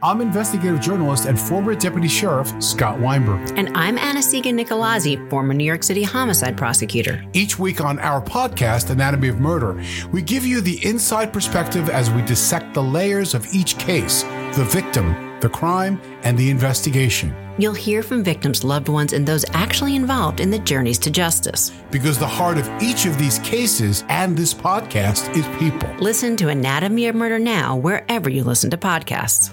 I'm investigative journalist and former deputy sheriff Scott Weinberg. And I'm Anna-Sigga Nicolazzi, former New York City homicide prosecutor. Each week on our podcast, Anatomy of Murder, we give you the inside perspective as we dissect the layers of each case the victim, the crime, and the investigation. You'll hear from victims' loved ones and those actually involved in the journeys to justice. Because the heart of each of these cases and this podcast is people. Listen to Anatomy of Murder now, wherever you listen to podcasts.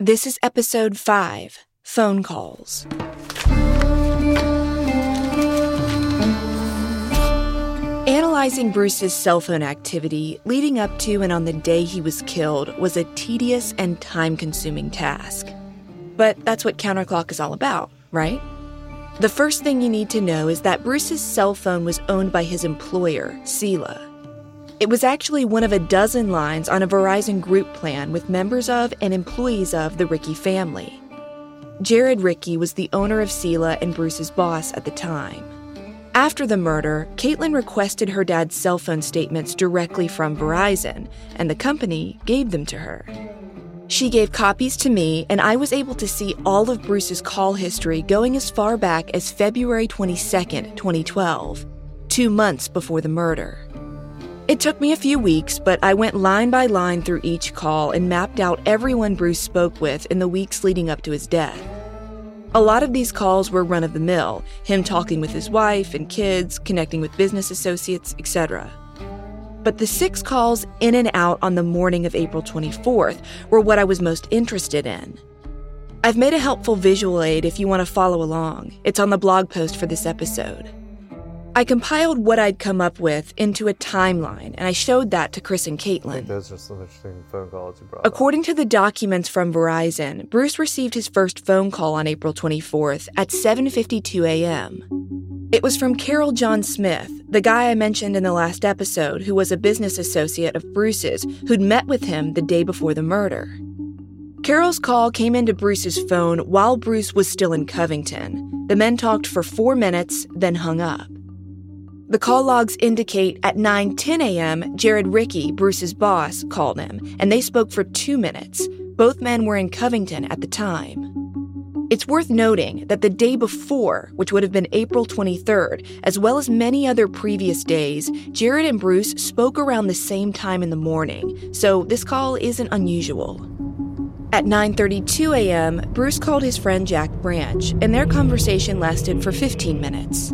This is episode 5 Phone Calls. Analyzing Bruce's cell phone activity leading up to and on the day he was killed was a tedious and time consuming task. But that's what Counterclock is all about, right? The first thing you need to know is that Bruce's cell phone was owned by his employer, Sela. It was actually one of a dozen lines on a Verizon group plan with members of and employees of the Ricky family. Jared Ricky was the owner of Sela and Bruce's boss at the time. After the murder, Caitlin requested her dad's cell phone statements directly from Verizon, and the company gave them to her. She gave copies to me, and I was able to see all of Bruce's call history going as far back as February 22, 2012, two months before the murder. It took me a few weeks, but I went line by line through each call and mapped out everyone Bruce spoke with in the weeks leading up to his death. A lot of these calls were run of the mill, him talking with his wife and kids, connecting with business associates, etc. But the six calls in and out on the morning of April 24th were what I was most interested in. I've made a helpful visual aid if you want to follow along. It's on the blog post for this episode. I compiled what I'd come up with into a timeline, and I showed that to Chris and Caitlin. Those are some interesting phone calls you brought. According to the documents from Verizon, Bruce received his first phone call on April 24th at 7:52 a.m. It was from Carol John Smith, the guy I mentioned in the last episode who was a business associate of Bruce's who'd met with him the day before the murder. Carol's call came into Bruce's phone while Bruce was still in Covington. The men talked for 4 minutes, then hung up. The call logs indicate at 9:10 a.m., Jared Ricky, Bruce's boss, called him, and they spoke for 2 minutes. Both men were in Covington at the time. It's worth noting that the day before, which would have been April 23rd, as well as many other previous days, Jared and Bruce spoke around the same time in the morning, so this call isn't unusual. At 9:32 a.m., Bruce called his friend Jack Branch, and their conversation lasted for 15 minutes.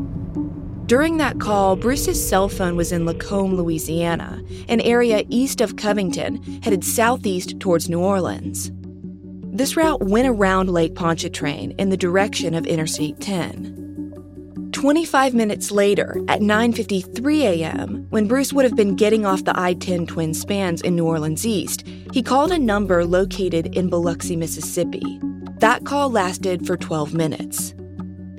During that call, Bruce's cell phone was in Lacombe, Louisiana, an area east of Covington, headed southeast towards New Orleans. This route went around Lake Pontchartrain in the direction of Interstate 10. 25 minutes later, at 9:53 a.m., when Bruce would have been getting off the I-10 twin spans in New Orleans East, he called a number located in Biloxi, Mississippi. That call lasted for 12 minutes.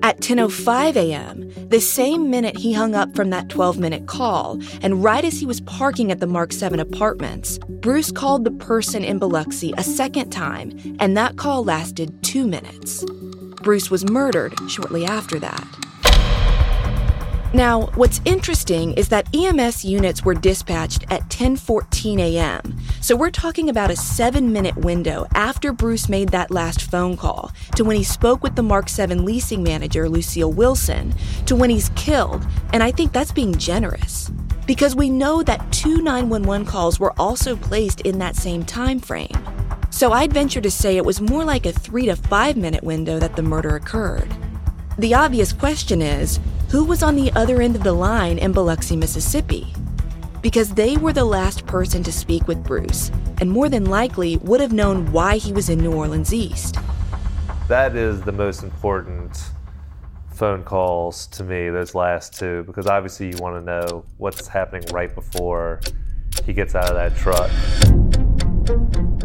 At 10:05 a.m., the same minute he hung up from that 12-minute call, and right as he was parking at the Mark 7 apartments, Bruce called the person in Biloxi a second time, and that call lasted 2 minutes. Bruce was murdered shortly after that. Now, what's interesting is that EMS units were dispatched at 10:14 a.m. So we're talking about a 7-minute window after Bruce made that last phone call to when he spoke with the Mark 7 leasing manager Lucille Wilson to when he's killed, and I think that's being generous. Because we know that two 911 calls were also placed in that same time frame. So I'd venture to say it was more like a 3 to 5 minute window that the murder occurred. The obvious question is who was on the other end of the line in Biloxi, Mississippi? because they were the last person to speak with Bruce and more than likely would have known why he was in New Orleans East. That is the most important phone calls to me, those last two, because obviously you want to know what's happening right before he gets out of that truck.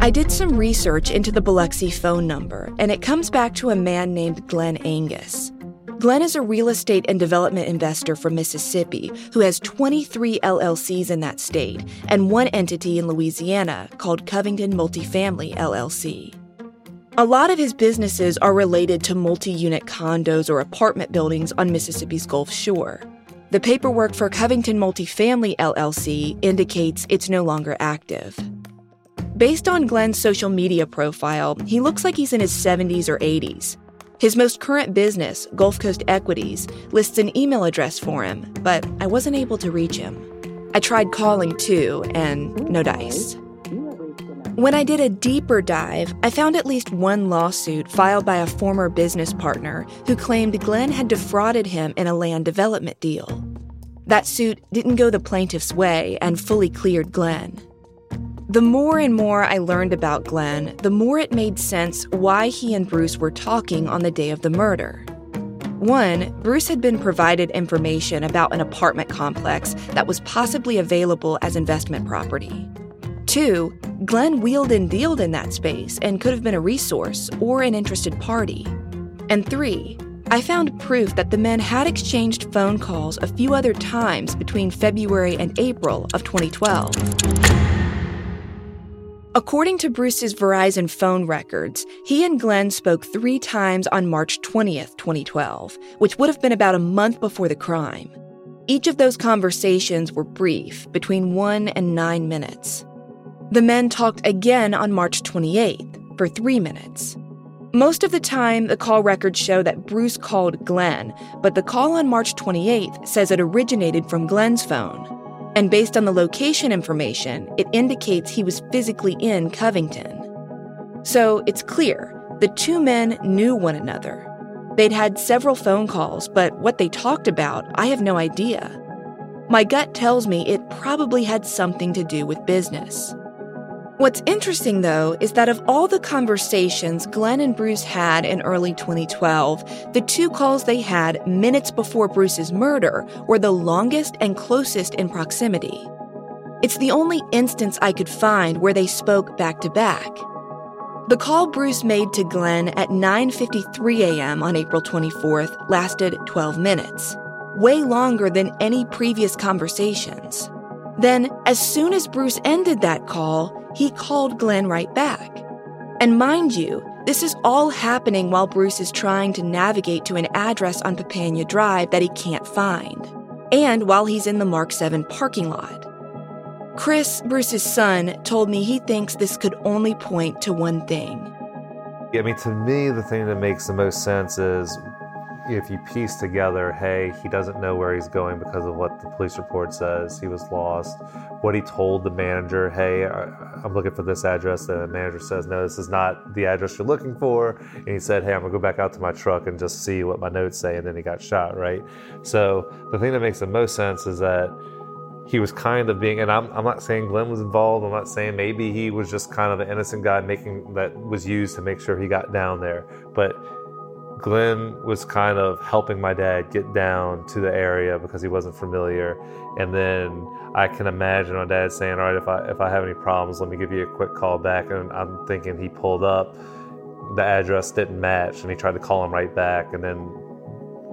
I did some research into the Biloxi phone number, and it comes back to a man named Glenn Angus. Glenn is a real estate and development investor from Mississippi who has 23 LLCs in that state and one entity in Louisiana called Covington Multifamily LLC. A lot of his businesses are related to multi unit condos or apartment buildings on Mississippi's Gulf Shore. The paperwork for Covington Multifamily LLC indicates it's no longer active. Based on Glenn's social media profile, he looks like he's in his 70s or 80s. His most current business, Gulf Coast Equities, lists an email address for him, but I wasn't able to reach him. I tried calling too, and no dice. When I did a deeper dive, I found at least one lawsuit filed by a former business partner who claimed Glenn had defrauded him in a land development deal. That suit didn't go the plaintiff's way and fully cleared Glenn. The more and more I learned about Glenn, the more it made sense why he and Bruce were talking on the day of the murder. One, Bruce had been provided information about an apartment complex that was possibly available as investment property. Two, Glenn wheeled and dealed in that space and could have been a resource or an interested party. And three, I found proof that the men had exchanged phone calls a few other times between February and April of 2012. According to Bruce's Verizon phone records, he and Glenn spoke three times on March 20th, 2012, which would have been about a month before the crime. Each of those conversations were brief, between one and nine minutes. The men talked again on March 28th for three minutes. Most of the time, the call records show that Bruce called Glenn, but the call on March 28th says it originated from Glenn's phone. And based on the location information, it indicates he was physically in Covington. So it's clear the two men knew one another. They'd had several phone calls, but what they talked about, I have no idea. My gut tells me it probably had something to do with business. What's interesting, though, is that of all the conversations Glenn and Bruce had in early 2012, the two calls they had minutes before Bruce's murder were the longest and closest in proximity. It's the only instance I could find where they spoke back to back. The call Bruce made to Glenn at 9:53 a.m. on April 24th lasted 12 minutes, way longer than any previous conversations. Then, as soon as Bruce ended that call, he called Glenn right back. And mind you, this is all happening while Bruce is trying to navigate to an address on Papania Drive that he can't find, and while he's in the Mark 7 parking lot. Chris, Bruce's son, told me he thinks this could only point to one thing. I mean, to me, the thing that makes the most sense is if you piece together, hey, he doesn't know where he's going because of what the police report says, he was lost. What he told the manager, hey, I'm looking for this address. The manager says, no, this is not the address you're looking for. And he said, hey, I'm gonna go back out to my truck and just see what my notes say. And then he got shot, right? So the thing that makes the most sense is that he was kind of being, and I'm, I'm not saying Glenn was involved. I'm not saying maybe he was just kind of an innocent guy making that was used to make sure he got down there. But Glenn was kind of helping my dad get down to the area because he wasn't familiar. And then I can imagine my dad saying, "All right, if I if I have any problems, let me give you a quick call back." And I'm thinking he pulled up, the address didn't match, and he tried to call him right back, and then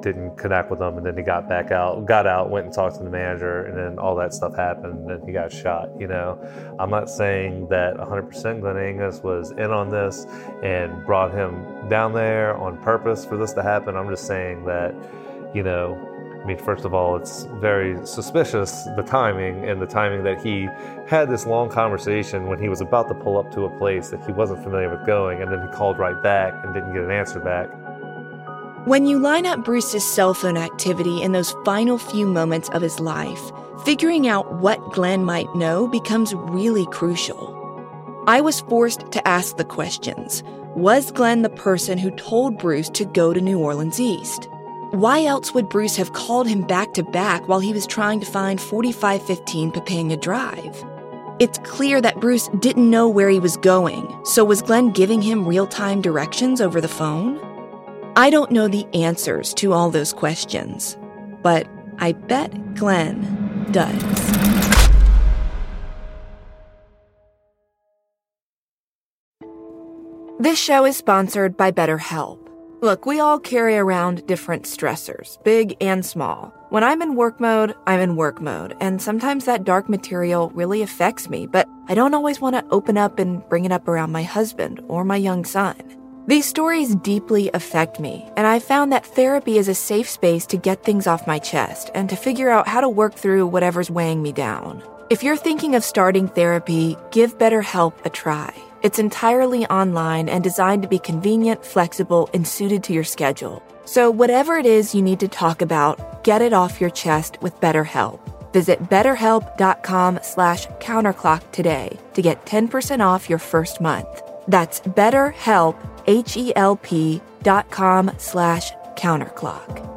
didn't connect with him, and then he got back out, got out, went and talked to the manager, and then all that stuff happened, and then he got shot. You know, I'm not saying that 100% Glenn Angus was in on this and brought him down there on purpose for this to happen. I'm just saying that, you know, I mean, first of all, it's very suspicious the timing and the timing that he had this long conversation when he was about to pull up to a place that he wasn't familiar with going, and then he called right back and didn't get an answer back. When you line up Bruce's cell phone activity in those final few moments of his life, figuring out what Glenn might know becomes really crucial. I was forced to ask the questions Was Glenn the person who told Bruce to go to New Orleans East? Why else would Bruce have called him back to back while he was trying to find 4515 Papania Drive? It's clear that Bruce didn't know where he was going, so was Glenn giving him real time directions over the phone? I don't know the answers to all those questions, but I bet Glenn does. This show is sponsored by BetterHelp. Look, we all carry around different stressors, big and small. When I'm in work mode, I'm in work mode, and sometimes that dark material really affects me, but I don't always want to open up and bring it up around my husband or my young son. These stories deeply affect me, and I found that therapy is a safe space to get things off my chest and to figure out how to work through whatever's weighing me down. If you're thinking of starting therapy, give BetterHelp a try. It's entirely online and designed to be convenient, flexible, and suited to your schedule. So, whatever it is you need to talk about, get it off your chest with BetterHelp. Visit betterhelp.com slash counterclock today to get 10% off your first month. That's betterhelp, H-E-L-P dot com slash counterclock.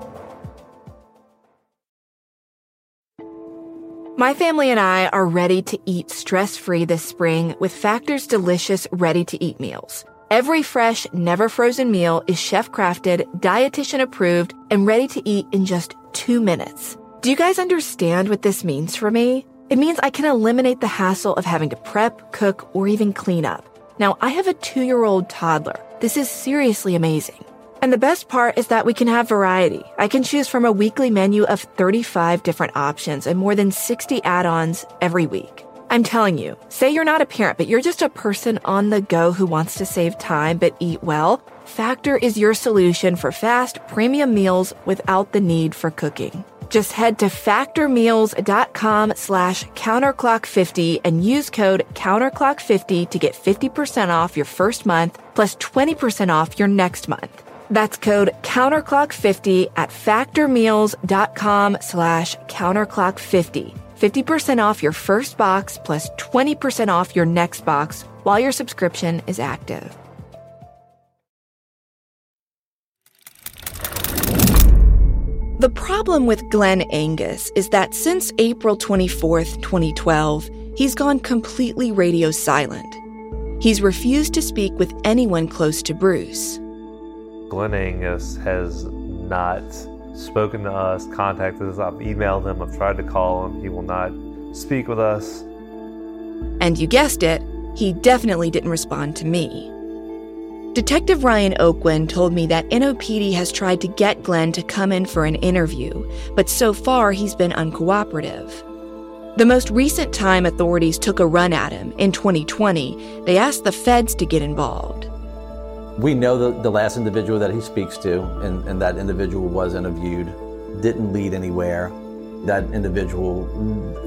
My family and I are ready to eat stress free this spring with Factor's delicious ready to eat meals. Every fresh, never frozen meal is chef crafted, dietitian approved, and ready to eat in just two minutes. Do you guys understand what this means for me? It means I can eliminate the hassle of having to prep, cook, or even clean up. Now, I have a two year old toddler. This is seriously amazing. And the best part is that we can have variety. I can choose from a weekly menu of 35 different options and more than 60 add ons every week. I'm telling you, say you're not a parent, but you're just a person on the go who wants to save time but eat well. Factor is your solution for fast, premium meals without the need for cooking. Just head to factormeals.com slash counterclock50 and use code counterclock50 to get 50% off your first month plus 20% off your next month. That's code counterclock50 at factormeals.com slash counterclock50. 50% off your first box plus 20% off your next box while your subscription is active. The problem with Glenn Angus is that since April 24th, 2012, he's gone completely radio silent. He's refused to speak with anyone close to Bruce. Glenn Angus has not spoken to us, contacted us. I've emailed him, I've tried to call him. He will not speak with us. And you guessed it, he definitely didn't respond to me. Detective Ryan Oquin told me that NOPD has tried to get Glenn to come in for an interview, but so far he's been uncooperative. The most recent time authorities took a run at him, in 2020, they asked the feds to get involved. We know the, the last individual that he speaks to, and, and that individual was interviewed, didn't lead anywhere. That individual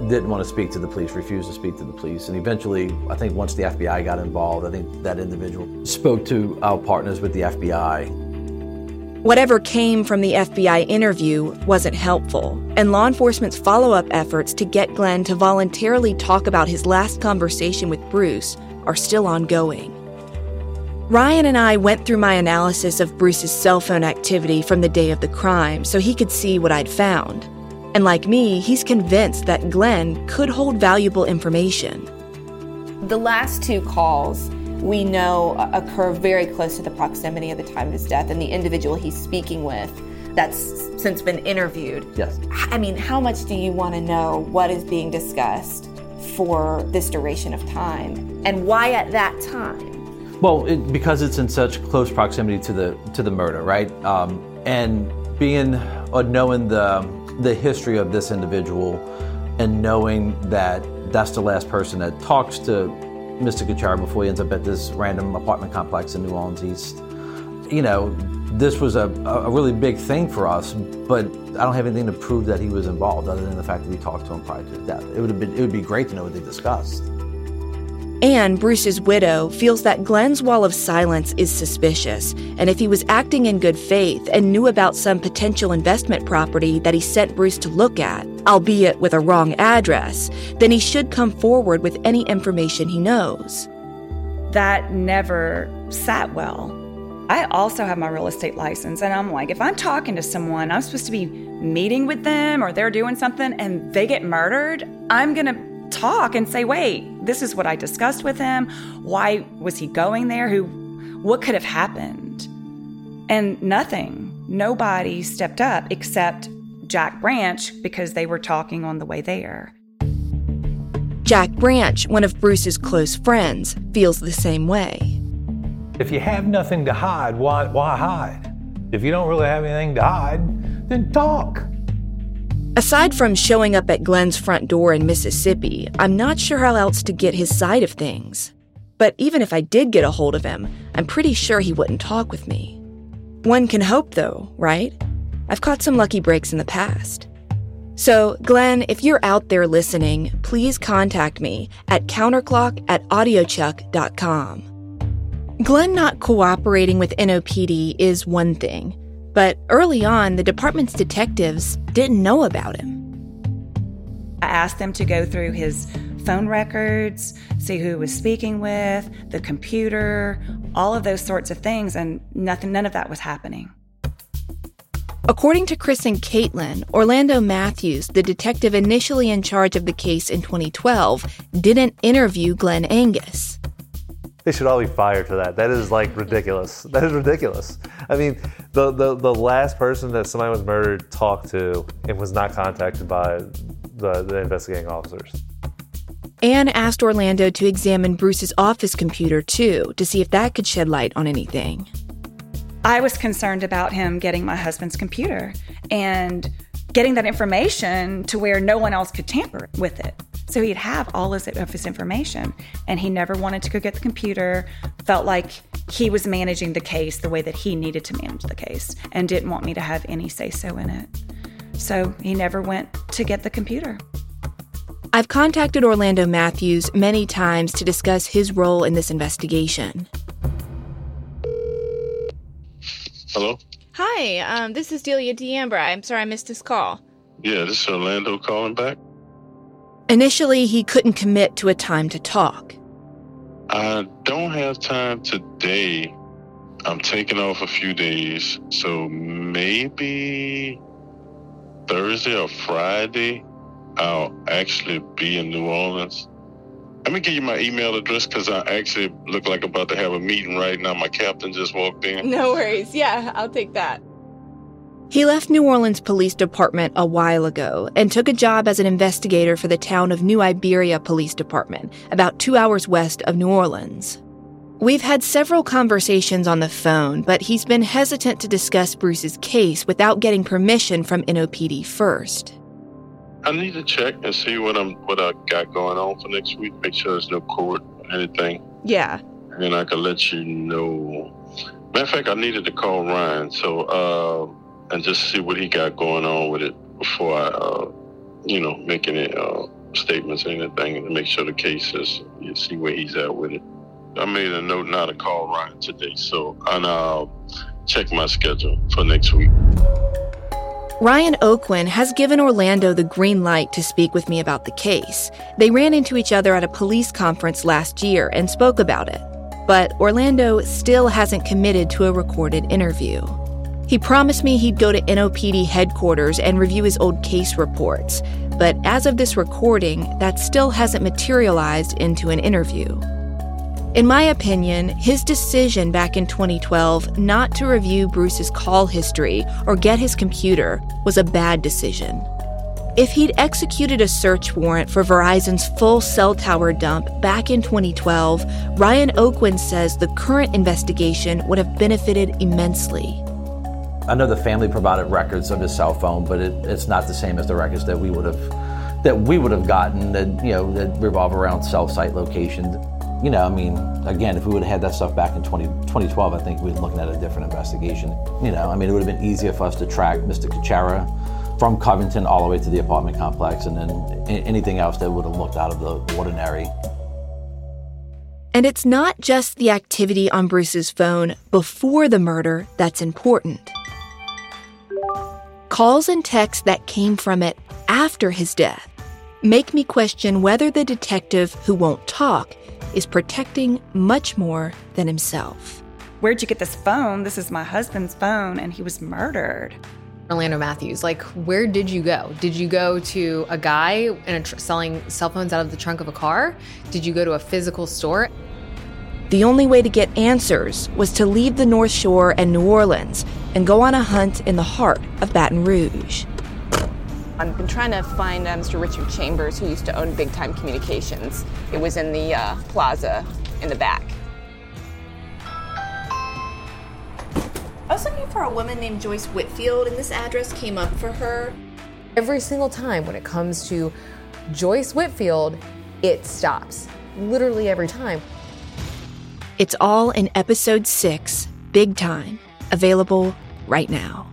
didn't want to speak to the police, refused to speak to the police. And eventually, I think once the FBI got involved, I think that individual spoke to our partners with the FBI. Whatever came from the FBI interview wasn't helpful, and law enforcement's follow up efforts to get Glenn to voluntarily talk about his last conversation with Bruce are still ongoing. Ryan and I went through my analysis of Bruce's cell phone activity from the day of the crime so he could see what I'd found. And like me, he's convinced that Glenn could hold valuable information. The last two calls we know occur very close to the proximity of the time of his death and the individual he's speaking with that's since been interviewed. Yes. I mean, how much do you want to know what is being discussed for this duration of time and why at that time? Well, it, because it's in such close proximity to the to the murder, right? Um, and being or knowing the the history of this individual, and knowing that that's the last person that talks to Mr. Kuchar before he ends up at this random apartment complex in New Orleans East. You know, this was a, a really big thing for us, but I don't have anything to prove that he was involved other than the fact that we talked to him prior to his death. It would have been it would be great to know what they discussed. Anne, Bruce's widow, feels that Glenn's wall of silence is suspicious, and if he was acting in good faith and knew about some potential investment property that he sent Bruce to look at, albeit with a wrong address, then he should come forward with any information he knows. That never sat well. I also have my real estate license, and I'm like, if I'm talking to someone, I'm supposed to be meeting with them or they're doing something and they get murdered, I'm gonna talk and say, wait, this is what I discussed with him. Why was he going there? Who, what could have happened? And nothing. Nobody stepped up except Jack Branch because they were talking on the way there. Jack Branch, one of Bruce's close friends, feels the same way. If you have nothing to hide, why, why hide? If you don't really have anything to hide, then talk. Aside from showing up at Glenn's front door in Mississippi, I'm not sure how else to get his side of things. But even if I did get a hold of him, I'm pretty sure he wouldn't talk with me. One can hope, though, right? I've caught some lucky breaks in the past. So, Glenn, if you're out there listening, please contact me at counterclock at audiochuck.com. Glenn not cooperating with NOPD is one thing, but early on, the department's detectives didn't know about him. I asked them to go through his phone records, see who he was speaking with, the computer, all of those sorts of things, and nothing, none of that was happening. According to Chris and Caitlin, Orlando Matthews, the detective initially in charge of the case in 2012, didn't interview Glenn Angus. They should all be fired for that. That is like ridiculous. That is ridiculous. I mean, the, the, the last person that somebody was murdered talked to and was not contacted by the, the investigating officers. Anne asked Orlando to examine Bruce's office computer too to see if that could shed light on anything. I was concerned about him getting my husband's computer and getting that information to where no one else could tamper with it. So he'd have all of his information, and he never wanted to go get the computer, felt like he was managing the case the way that he needed to manage the case, and didn't want me to have any say so in it. So he never went to get the computer. I've contacted Orlando Matthews many times to discuss his role in this investigation. Hello? Hi, um, this is Delia D'Ambra. I'm sorry I missed this call. Yeah, this is Orlando calling back. Initially, he couldn't commit to a time to talk. I don't have time today. I'm taking off a few days, so maybe Thursday or Friday, I'll actually be in New Orleans. Let me give you my email address because I actually look like I'm about to have a meeting right now. My captain just walked in. No worries. Yeah, I'll take that. He left New Orleans Police Department a while ago and took a job as an investigator for the town of New Iberia Police Department, about two hours west of New Orleans. We've had several conversations on the phone, but he's been hesitant to discuss Bruce's case without getting permission from NOPD first. I need to check and see what I'm what I got going on for next week. Make sure there's no court or anything. Yeah. And I can let you know. Matter of fact, I needed to call Ryan. So uh, and just see what he got going on with it before I, uh, you know, make any uh, statements or anything, and make sure the case is, you see where he's at with it. I made a note not to call Ryan today, so and I'll check my schedule for next week. Ryan Oquin has given Orlando the green light to speak with me about the case. They ran into each other at a police conference last year and spoke about it. But Orlando still hasn't committed to a recorded interview. He promised me he'd go to NOPD headquarters and review his old case reports, but as of this recording, that still hasn't materialized into an interview. In my opinion, his decision back in 2012 not to review Bruce's call history or get his computer was a bad decision. If he'd executed a search warrant for Verizon's full cell tower dump back in 2012, Ryan Oquin says the current investigation would have benefited immensely. I know the family provided records of his cell phone, but it, it's not the same as the records that we would have that we would have gotten that you know that revolve around cell site locations. You know, I mean, again, if we would have had that stuff back in 20, 2012, I think we'd be looking at a different investigation. You know, I mean, it would have been easier for us to track Mr. Kuchera from Covington all the way to the apartment complex, and then anything else that would have looked out of the ordinary. And it's not just the activity on Bruce's phone before the murder that's important calls and texts that came from it after his death make me question whether the detective who won't talk is protecting much more than himself. Where'd you get this phone? This is my husband's phone, and he was murdered. Orlando Matthews, like, where did you go? Did you go to a guy in a tr- selling cell phones out of the trunk of a car? Did you go to a physical store? The only way to get answers was to leave the North Shore and New Orleans and go on a hunt in the heart of Baton Rouge. I've been trying to find uh, Mr. Richard Chambers, who used to own Big Time Communications. It was in the uh, plaza in the back. I was looking for a woman named Joyce Whitfield, and this address came up for her. Every single time when it comes to Joyce Whitfield, it stops. Literally every time. It's all in episode six, Big Time, available right now.